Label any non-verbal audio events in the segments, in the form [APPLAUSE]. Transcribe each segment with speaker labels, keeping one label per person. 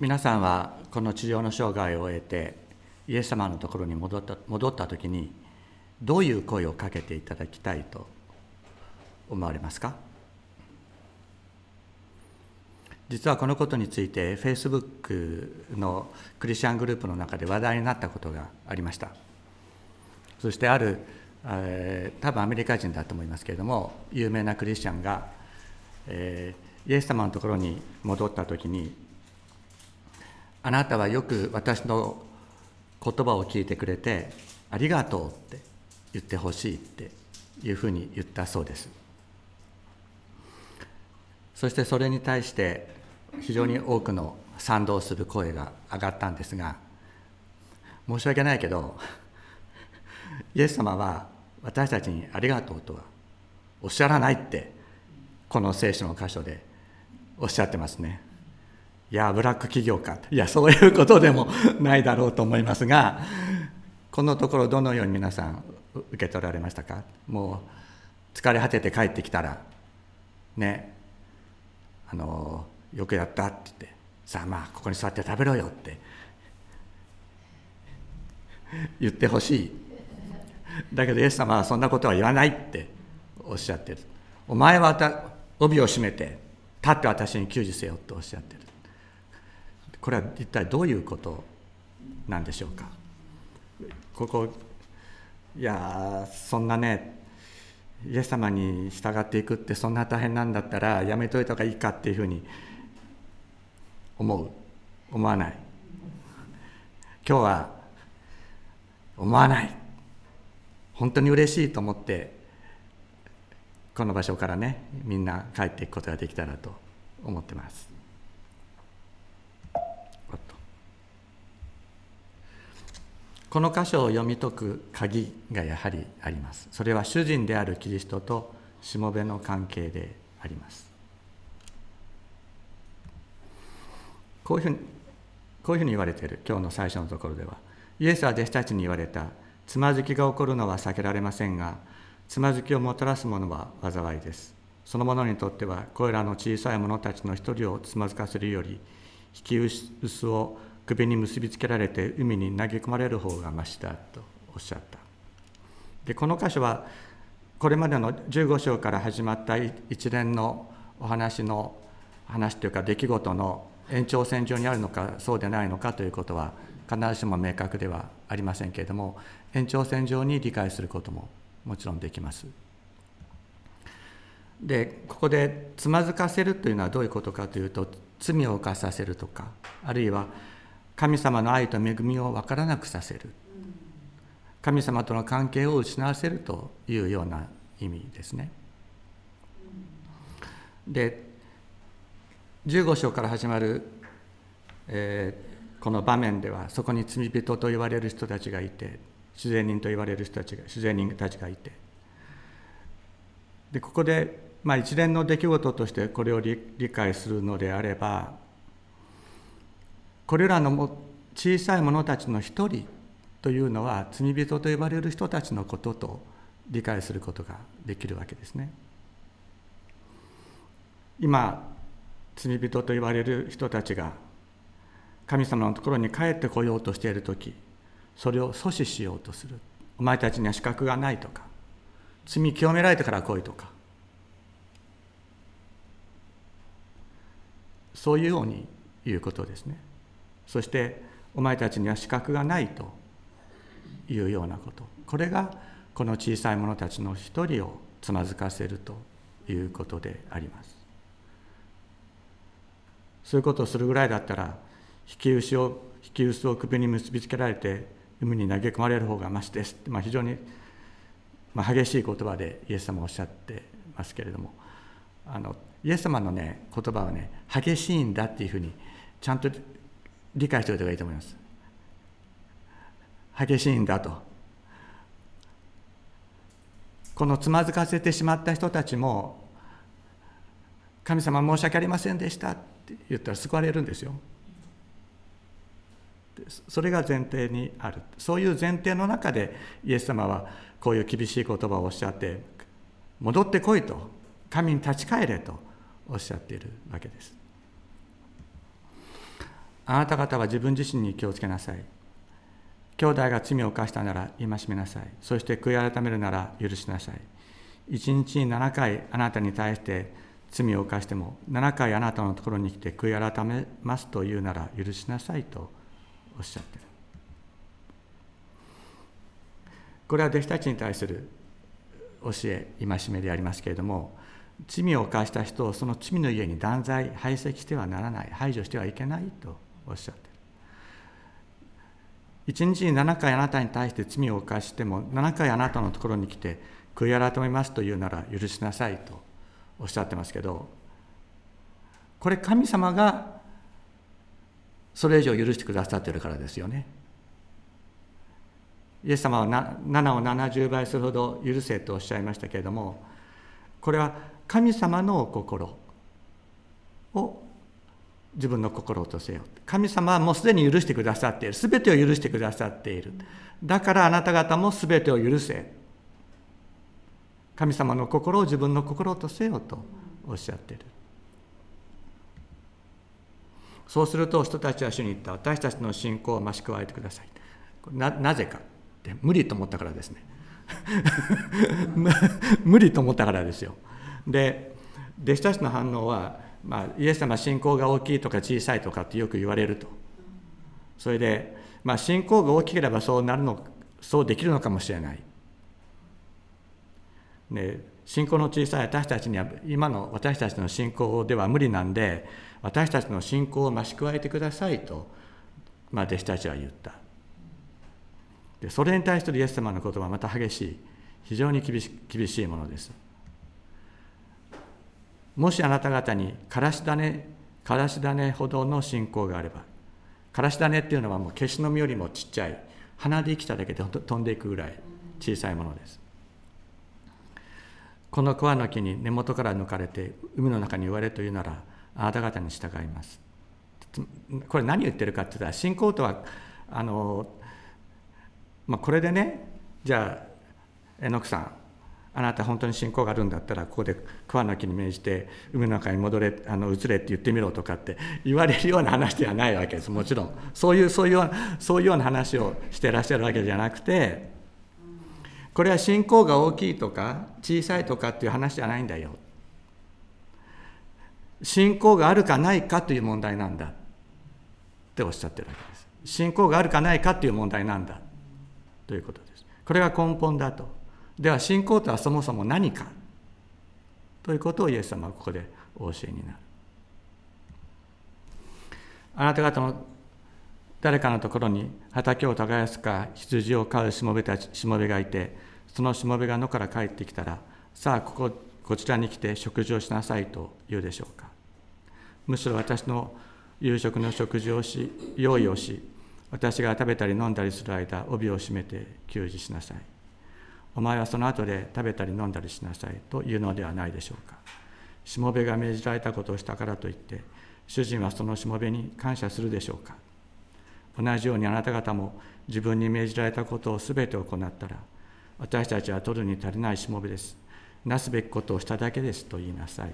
Speaker 1: 皆さんはこの地上の生涯を終えてイエス様のところに戻った戻った時にどういう声をかけていただきたいと思われますか？実はこのことについて Facebook のクリスチャングループの中で話題になったことがありました。そしてある、えー、多分アメリカ人だと思いますけれども有名なクリスチャンが、えー、イエス様のところに戻った時にあなたはよく私の言葉を聞いてくれてありがとうって言ってほしいっていうふうに言ったそうです。そしてそれに対して非常に多くの賛同する声が上がったんですが申し訳ないけどイエス様は私たちにありがとうとはおっしゃらないってこの聖書の箇所でおっしゃってますね。いやブラック企業か。いやそういうことでも [LAUGHS] ないだろうと思いますがこのところどのように皆さん受け取られましたか？もう疲れ果てて帰ってきたらねあのよくやったって言ってさあまあここに座って食べろよって [LAUGHS] 言ってほしい。だけどイエス様はそんなことは言わないっておっしゃってる。お前は帯を締めて立って私に給仕せよとおっしゃってる。これは一体どういうことなんでしょうか？ここいやそんなねイエス様に従っていくってそんな大変なんだったらやめといた方がいいかっていうふうに思う。思わない。今日は思わない。本当に嬉しいと思ってこの場所からねみんな帰っていくことができたらと思ってます。この箇所を読み解く鍵がやはりあります。それは主人であるキリストとしもべの関係であります。こういうふうにこういうふうに言われている今日の最初のところでは。イエスは弟子たちに言われた。つまずきが起こるのは避けられませんがつまずきをもたらすものは災いです。その者にとってはこれらの小さい者たちの一人をつまずかせるより引き薄を首に結びつけられて海に投げ込まれる方がましだとおっしゃった。でこの箇所はこれまでの15章から始まった一連のお話の話というか出来事の延長線上にあるのかそうでないのかということは必ずしも明確ではありませんけれども延長線上に理解することももちろんできます。でここでつまずかせるというのはどういうことかというと罪を犯させるとかあるいは神様の愛と恵みを分からなくさせる神様との関係を失わせるというような意味ですね。で15章から始まる、えー、この場面ではそこに罪人と言われる人たちがいて自然人と言われる人たちが自然人たちがいてでここで、まあ、一連の出来事としてこれを理解するのであればこれらの小さい者たちの一人というのは罪人と呼ばれる人たちのことと理解することができるわけですね。今罪人と言われる人たちが神様のところに帰ってこようとしている時それを阻止しようとする。お前たちには資格がないとか。罪清められてから来いとか。そういうように言うことですね。そしてお前たちには資格がないというようなこと。これがこの小さい者たちの一人をつまずかせるということであります。そういうことをするぐらいだったら引き牛を引き薄を首に結びつけられて海に投げ込まれる方がましです、まあ、非常に、ま、激しい言葉でイエス様はおっしゃってますけれどもあのイエス様のね言葉はね激しいんだっていうふうにちゃんと理解しておいた方がいいと思います。激しいんだと。このつまずかせてしまった人たちも神様申し訳ありませんでしたって言ったら救われるんですよ。それが前提にある。そういう前提の中でイエス様はこういう厳しい言葉をおっしゃって戻ってこいと神に立ち返れとおっしゃっているわけです。あなた方は自分自身に気をつけなさい。兄弟が罪を犯したなら戒めなさい。そして悔い改めるなら許しなさい。一日に7回あなたに対して罪を犯しても7回あなたのところに来て悔い改めますと言うなら許しなさいとおっしゃってる。これは弟子たちに対する教え戒めでありますけれども罪を犯した人をその罪の家に断罪排斥してはならない排除してはいけないとおっしゃってる。一日に7回あなたに対して罪を犯しても7回あなたのところに来て悔い改めますというなら許しなさいとおっしゃってますけどこれ神様がそれ以上許してくださってるからですよね。イエス様は7を70倍するほど許せとおっしゃいましたけれどもこれは神様の心を自分の心とせよ。神様はもうすでに許してくださっている。全てを許してくださっている。だからあなた方も全てを許せ。神様の心を自分の心とせよとおっしゃっている。そうすると人たちは主に言った私たちの信仰を増し加えてください。ななぜかって無理と思ったからですね。[LAUGHS] 無理と思ったからですよ。で弟子たちの反応は、まあ、イエス様信仰が大きいとか小さいとかってよく言われると。それで、まあ、信仰が大きければそうなるのそうできるのかもしれない。で信仰の小さい私たちには今の私たちの信仰では無理なんで私たちの信仰を増し加えてくださいと、まあ、弟子たちは言った。でそれに対するイエス様の言葉はまた激しい非常に厳し厳しいものです。もしあなた方にからし種からし種ほどの信仰があればからし種っていうのはもう消しの実よりもちっちゃい鼻で生きただけで飛んでいくぐらい小さいものです。この桑の木に根元から抜かれて海の中に言われというならあなた方に従います。これ何言ってるかって言ったら信仰とはあのまあ、これでねじゃあ榎木さんあなた本当に信仰があるんだったらここで桑の木に命じて海の中に戻れあの移れって言ってみろとかって言われるような話ではないわけです。もちろん。そういうそういうそういうような話をしてらっしゃるわけじゃなくてこれは信仰が大きいとか小さいとかっていう話じゃないんだよ。信仰があるかないかという問題なんだっておっしゃってるわけです信仰があるかないかっていう問題なんだということです。これが根本だと。では信仰とはそもそも何かということをイエス様はここでお教えになる。あなた方の誰かのところに畑を耕すか羊を飼うしもべたちしもべがいてそのしもべが野から帰ってきたらさあこここちらに来て食事をしなさいと言うでしょうか。むしろ私の夕食の食事をし用意をし私が食べたり飲んだりする間帯を締めて給仕しなさい。お前はその後で食べたり飲んだりしなさいというのではないでしょうか。しもべが命じられたことをしたからといって主人はそのしもべに感謝するでしょうか。同じようにあなた方も自分に命じられたことをすべて行ったら私たちは取るに足りないしもべです。なすべきことをしただけですと言いなさい。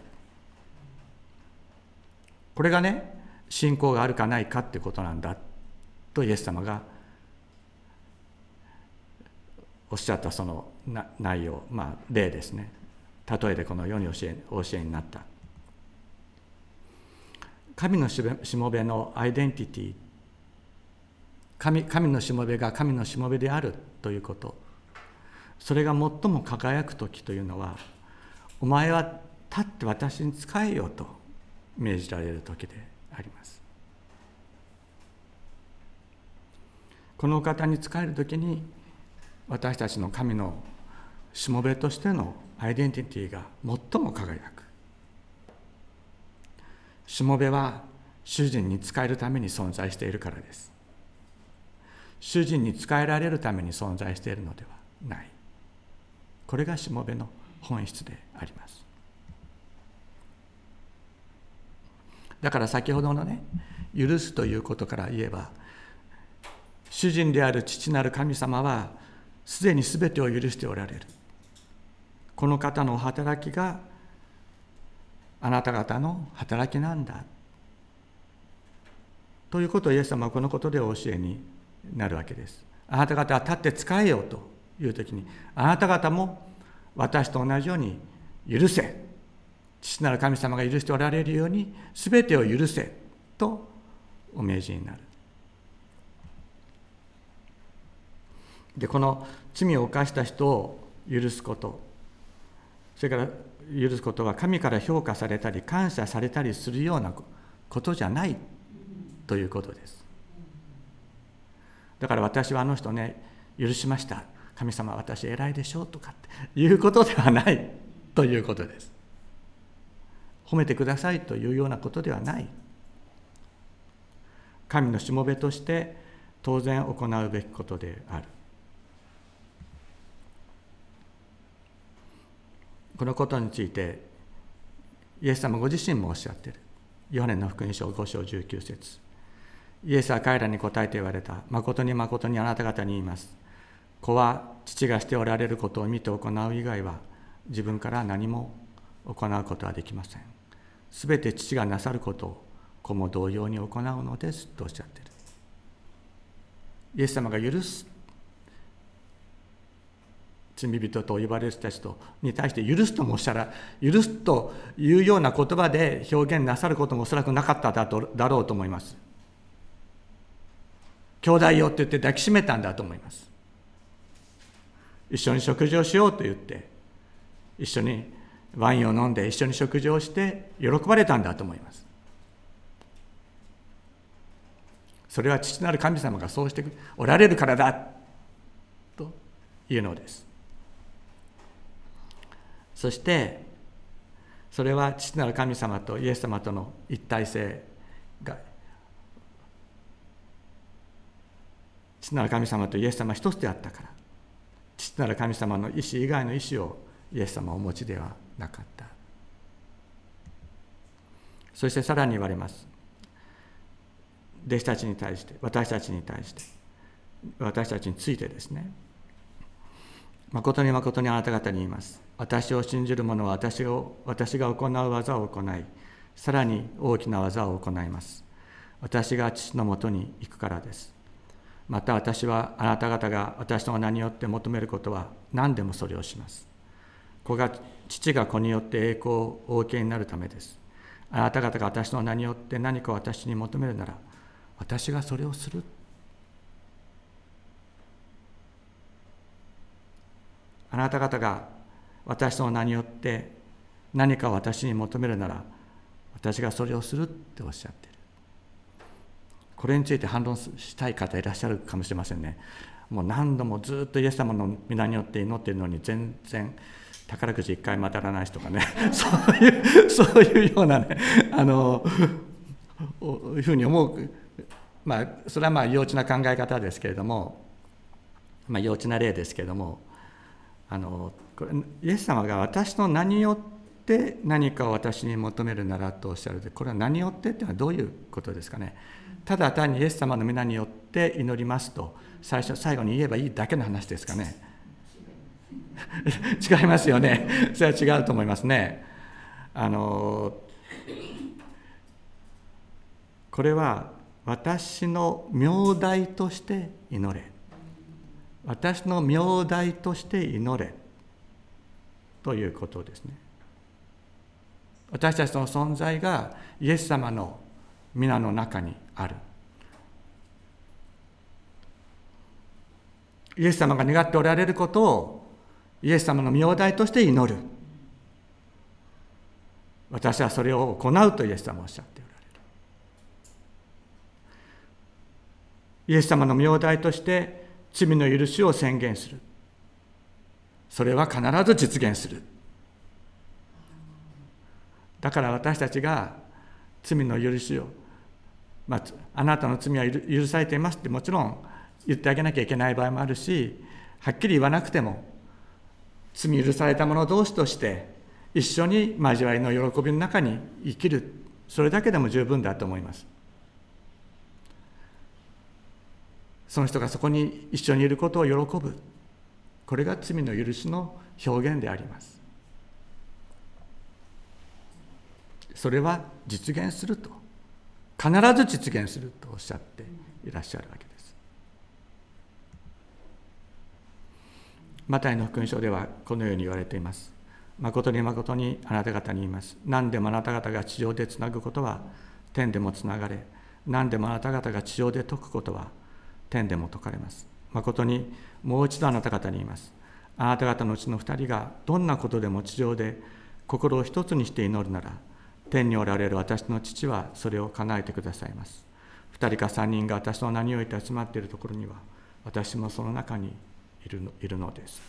Speaker 1: これがね信仰があるかないかってことなんだとイエス様がおっしゃったその内容、まあ、例ですね。例えでこの世に教え教えになった。神のしもべのアイデンティティ神神のしもべが神のしもべであるということ。それが最も輝く時というのはお前は立って私に仕えようと命じられる時であります。この方に仕える時に私たちの神のしもべとしてのアイデンティティが最も輝く。しもべは主人に仕えるために存在しているからです。主人に仕えられるために存在しているのではない。これがしもべの本質であります。だから先ほどのね許すということから言えば主人である父なる神様はすでに全てを許しておられる。この方の働きがあなた方の働きなんだ。ということをイエス様はこのことでお教えになるわけです。あなた方は立って使えよと。いう時にあなた方も私と同じように許せ。父なる神様が許しておられるように全てを許せとお命じになる。でこの罪を犯した人を許すこと。それから許すことは神から評価されたり感謝されたりするようなことじゃないということです。だから私はあの人ね許しました。神様私偉いでしょうとかっていうことではないということです。褒めてくださいというようなことではない。神のしもべとして当然行うべきことである。このことについてイエス様ご自身もおっしゃっている。ヨハネの福音書5章19節。イエスは彼らに答えて言われた。誠に誠にあなた方に言います。子は父がしておられることを見て行う以外は自分から何も行うことはできません。すべて父がなさることを子も同様に行うのですとおっしゃっている。イエス様が許す罪人と呼ばれる人たちとに対して許すともおっしゃら許すというような言葉で表現なさることもおそらくなかっただろうと思います。兄弟よって言って抱きしめたんだと思います。一緒に食事をしようと言って一緒にワインを飲んで一緒に食事をして喜ばれたんだと思います。それは父なる神様がそうしておられるからだというのです。そしてそれは父なる神様とイエス様との一体性が父なる神様とイエス様一つであったから父なる神様の意志以外の意志をイエス様はお持ちではなかった。そしてさらに言われます。弟子たちに対して私たちに対して私たちについてですね。誠に誠にあなた方に言います。私を信じる者は私を私が行う技を行いさらに大きな技を行います。私が父のもとに行くからです。また私はあなた方が私の名によって求めることは何でもそれをします。子が父が子によって栄光をお受けになるためです。あなた方が私の名によって何か私に求めるなら私がそれをする。あなた方が私の名によって何か私に求めるなら私がそれをするっておっしゃっている。これについて反論したい方いらっしゃるかもしれませんね。もう何度もずっとイエス様の皆によって祈っているのに全然宝くじ一回も当たらない人とかね [LAUGHS] そういうそういうようなねあのいうふうに思う。まあそれはまあ幼稚な考え方ですけれどもまあ幼稚な例ですけれどもあのこれイエス様が私の名によって何かを私に求めるならとおっしゃる。でこれは何よってっていうのはどういうことですかね。ただ単にイエス様の皆によって祈りますと最初最後に言えばいいだけの話ですかね。[LAUGHS] 違いますよね。それは違うと思いますね。あのこれは私の名代として祈れ。私の名代として祈れ。ということですね。私たちの存在がイエス様の皆の中にある。イエス様が願っておられることをイエス様の名代として祈る。私はそれを行うとイエス様はおっしゃっておられる。イエス様の名代として罪の許しを宣言する。それは必ず実現する。だから私たちが罪の許しを、まあ、あなたの罪は許されていますってもちろん言ってあげなきゃいけない場合もあるしはっきり言わなくても罪許された者同士として一緒に交わりの喜びの中に生きるそれだけでも十分だと思います。その人がそこに一緒にいることを喜ぶ。これが罪の許しの表現であります。それは実現すると。必ず実現するとおっしゃっていらっしゃるわけです。マタイの福音書ではこのように言われています。誠に誠にあなた方に言います。何でもあなた方が地上でつなぐことは天でもつながれ。何でもあなた方が地上で解くことは天でも解かれます。誠にもう一度あなた方に言います。あなた方のうちの二人がどんなことでも地上で心を一つにして祈るなら天におられる私の父はそれを叶えてくださいます。二人か三人が私の名において集まっているところには私もその中にいるのいるのです。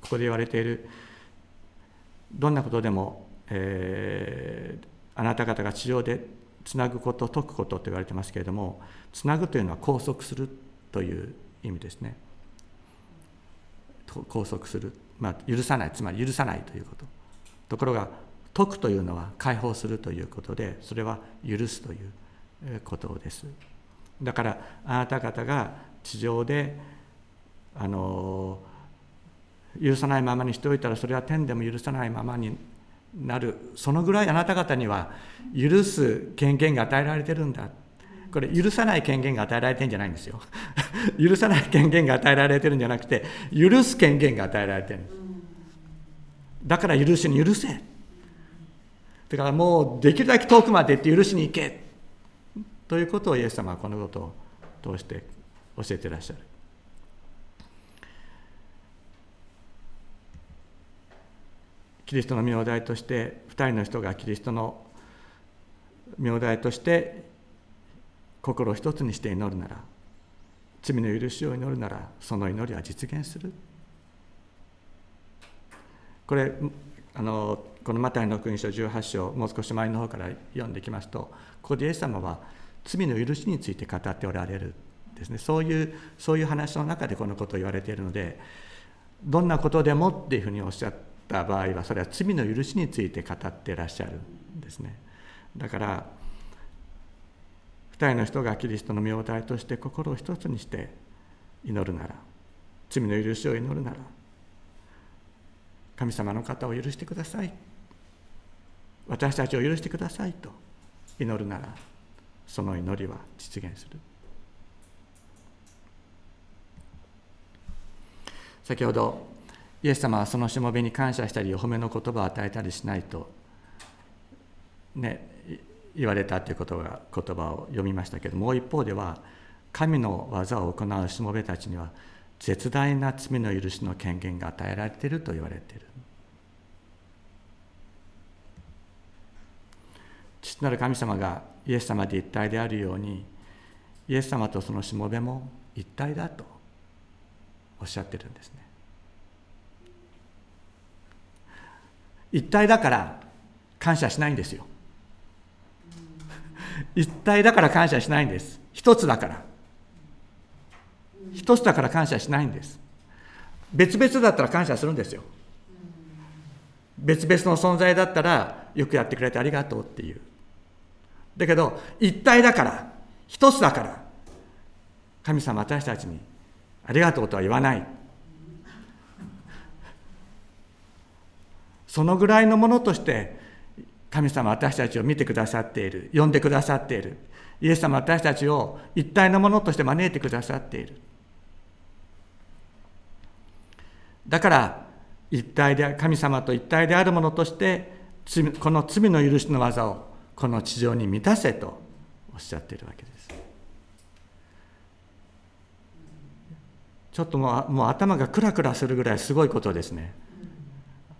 Speaker 1: ここで言われているどんなことでも、えー、あなた方が地上でつなぐこと解くことと言われてますけれどもつなぐというのは拘束するという意味ですね。拘束する、まあ、許さないつまり許さないということ。ところが解くというのは解放するということでそれは許すということです。だからあなた方が地上であの許さないままにしておいたらそれは天でも許さないままになる。そのぐらいあなた方には許す権限が与えられてるんだ。これ許さない権限が与えられてるんじゃないんですよ。許さない権限が与えられてる [LAUGHS] んじゃなくて許す権限が与えられてるんです。だから許しに許せ。だからもうできるだけ遠くまで行って許しに行け。ということをイエス様はこのことを通して教えていらっしゃる。キリストの名代として2人の人がキリストの名代として心を一つにして祈るなら罪の許しを祈るならその祈りは実現する。これあのこのマタイの福音書18章もう少し前の方から読んでいきますとここでイエス様は罪の許しについて語っておられるですね。そういうそういう話の中でこのことを言われているのでどんなことでもっていうふうにおっしゃった場合はそれは罪の許しについて語ってらっしゃるんですね。だから二人の人がキリストの名代として心を一つにして祈るなら罪の許しを祈るなら神様の方を許してください。私たちを許してくださいと。祈るならその祈りは実現する。先ほどイエス様はそのしもべに感謝したりお褒めの言葉を与えたりしないとね言われたということが言葉を読みましたけどもう一方では神の技を行うしもべたちには絶大な罪の許しの権限が与えられていると言われている。父なる神様がイエス様で一体であるようにイエス様とそのしもべも一体だとおっしゃってるんですね。一体だから感謝しないんですよ。一体だから感謝しないんです。一つだから。一つだから感謝しないんです。別々だったら感謝するんですよ。別々の存在だったらよくやってくれてありがとうっていう。だけど一体だから一つだから神様私たちにありがとうとは言わない。そのぐらいのものとして神様私たちを見てくださっている。呼んでくださっている。イエス様私たちを一体のものとして招いてくださっている。だから一体で神様と一体であるものとしてこの罪の許しの技をこの地上に満たせとおっしゃっているわけです。ちょっともうもう頭がクラクラするぐらいすごいことですね。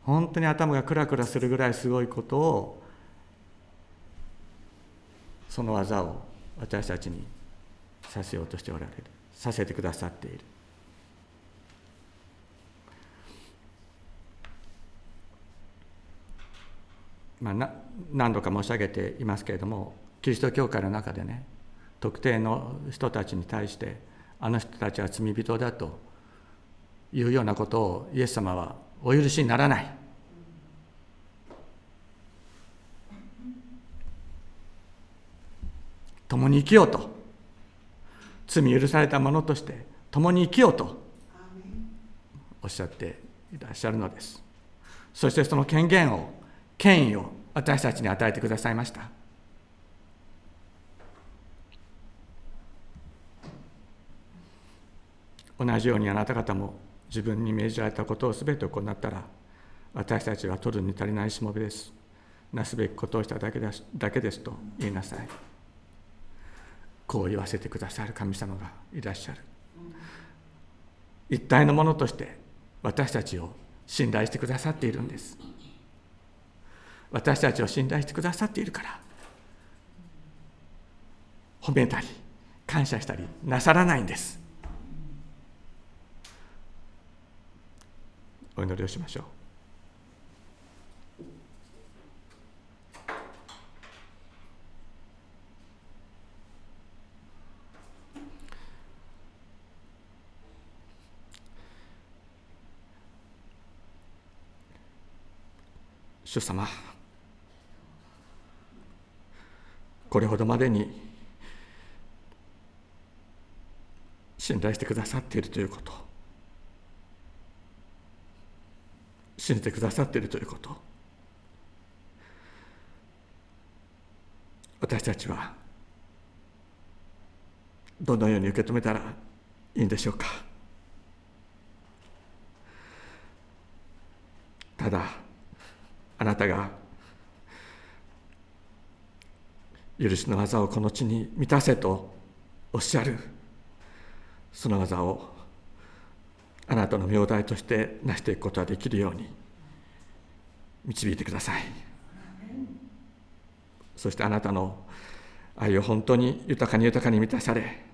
Speaker 1: 本当に頭がクラクラするぐらいすごいことをその技を私たちにさせようとしておられるさせてくださっている。まあ、何度か申し上げていますけれどもキリスト教会の中でね特定の人たちに対してあの人たちは罪人だというようなことをイエス様はお許しにならない。共に生きようと。罪許された者として共に生きようと。おっしゃっていらっしゃるのです。そしてその権限を権威を私たちに与えてくださいました。同じようにあなた方も自分に命じられたことをすべて行ったら私たちは取るに足りないしもべです。なすべきことをしただけですだけですと言いなさい。こう言わせてくださる神様がいらっしゃる。一体のものとして私たちを信頼してくださっているんです。私たちを信頼してくださっているから。褒めたり感謝したりなさらないんです。お祈りをしましょう。主様これほどまでに信頼してくださっているということ。信じてくださっているということ。私たちはどのように受け止めたらいいんでしょうか。ただあなたが許しの技をこの地に満たせとおっしゃる。その技をあなたの名代として成していくことができるように導いてください。そしてあなたの愛を本当に豊かに豊かに満たされ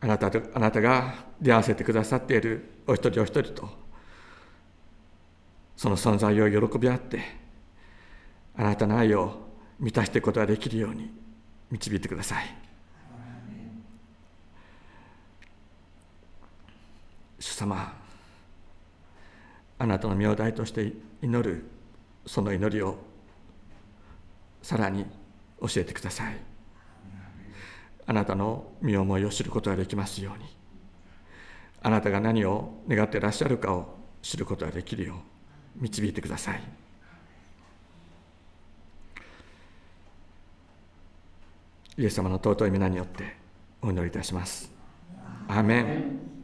Speaker 1: あなたとあなたが出会わせてくださっているお一人お一人とその存在を喜び合ってあなたの愛を満たしていくことができるように導いてください。主様あなたの名代として祈るその祈りをさらに教えてください。あなたの身思いを知ることができますように。あなたが何を願っていらっしゃるかを知ることができるよう導いてください。イエス様の尊い皆によってお祈りいたします。アメン。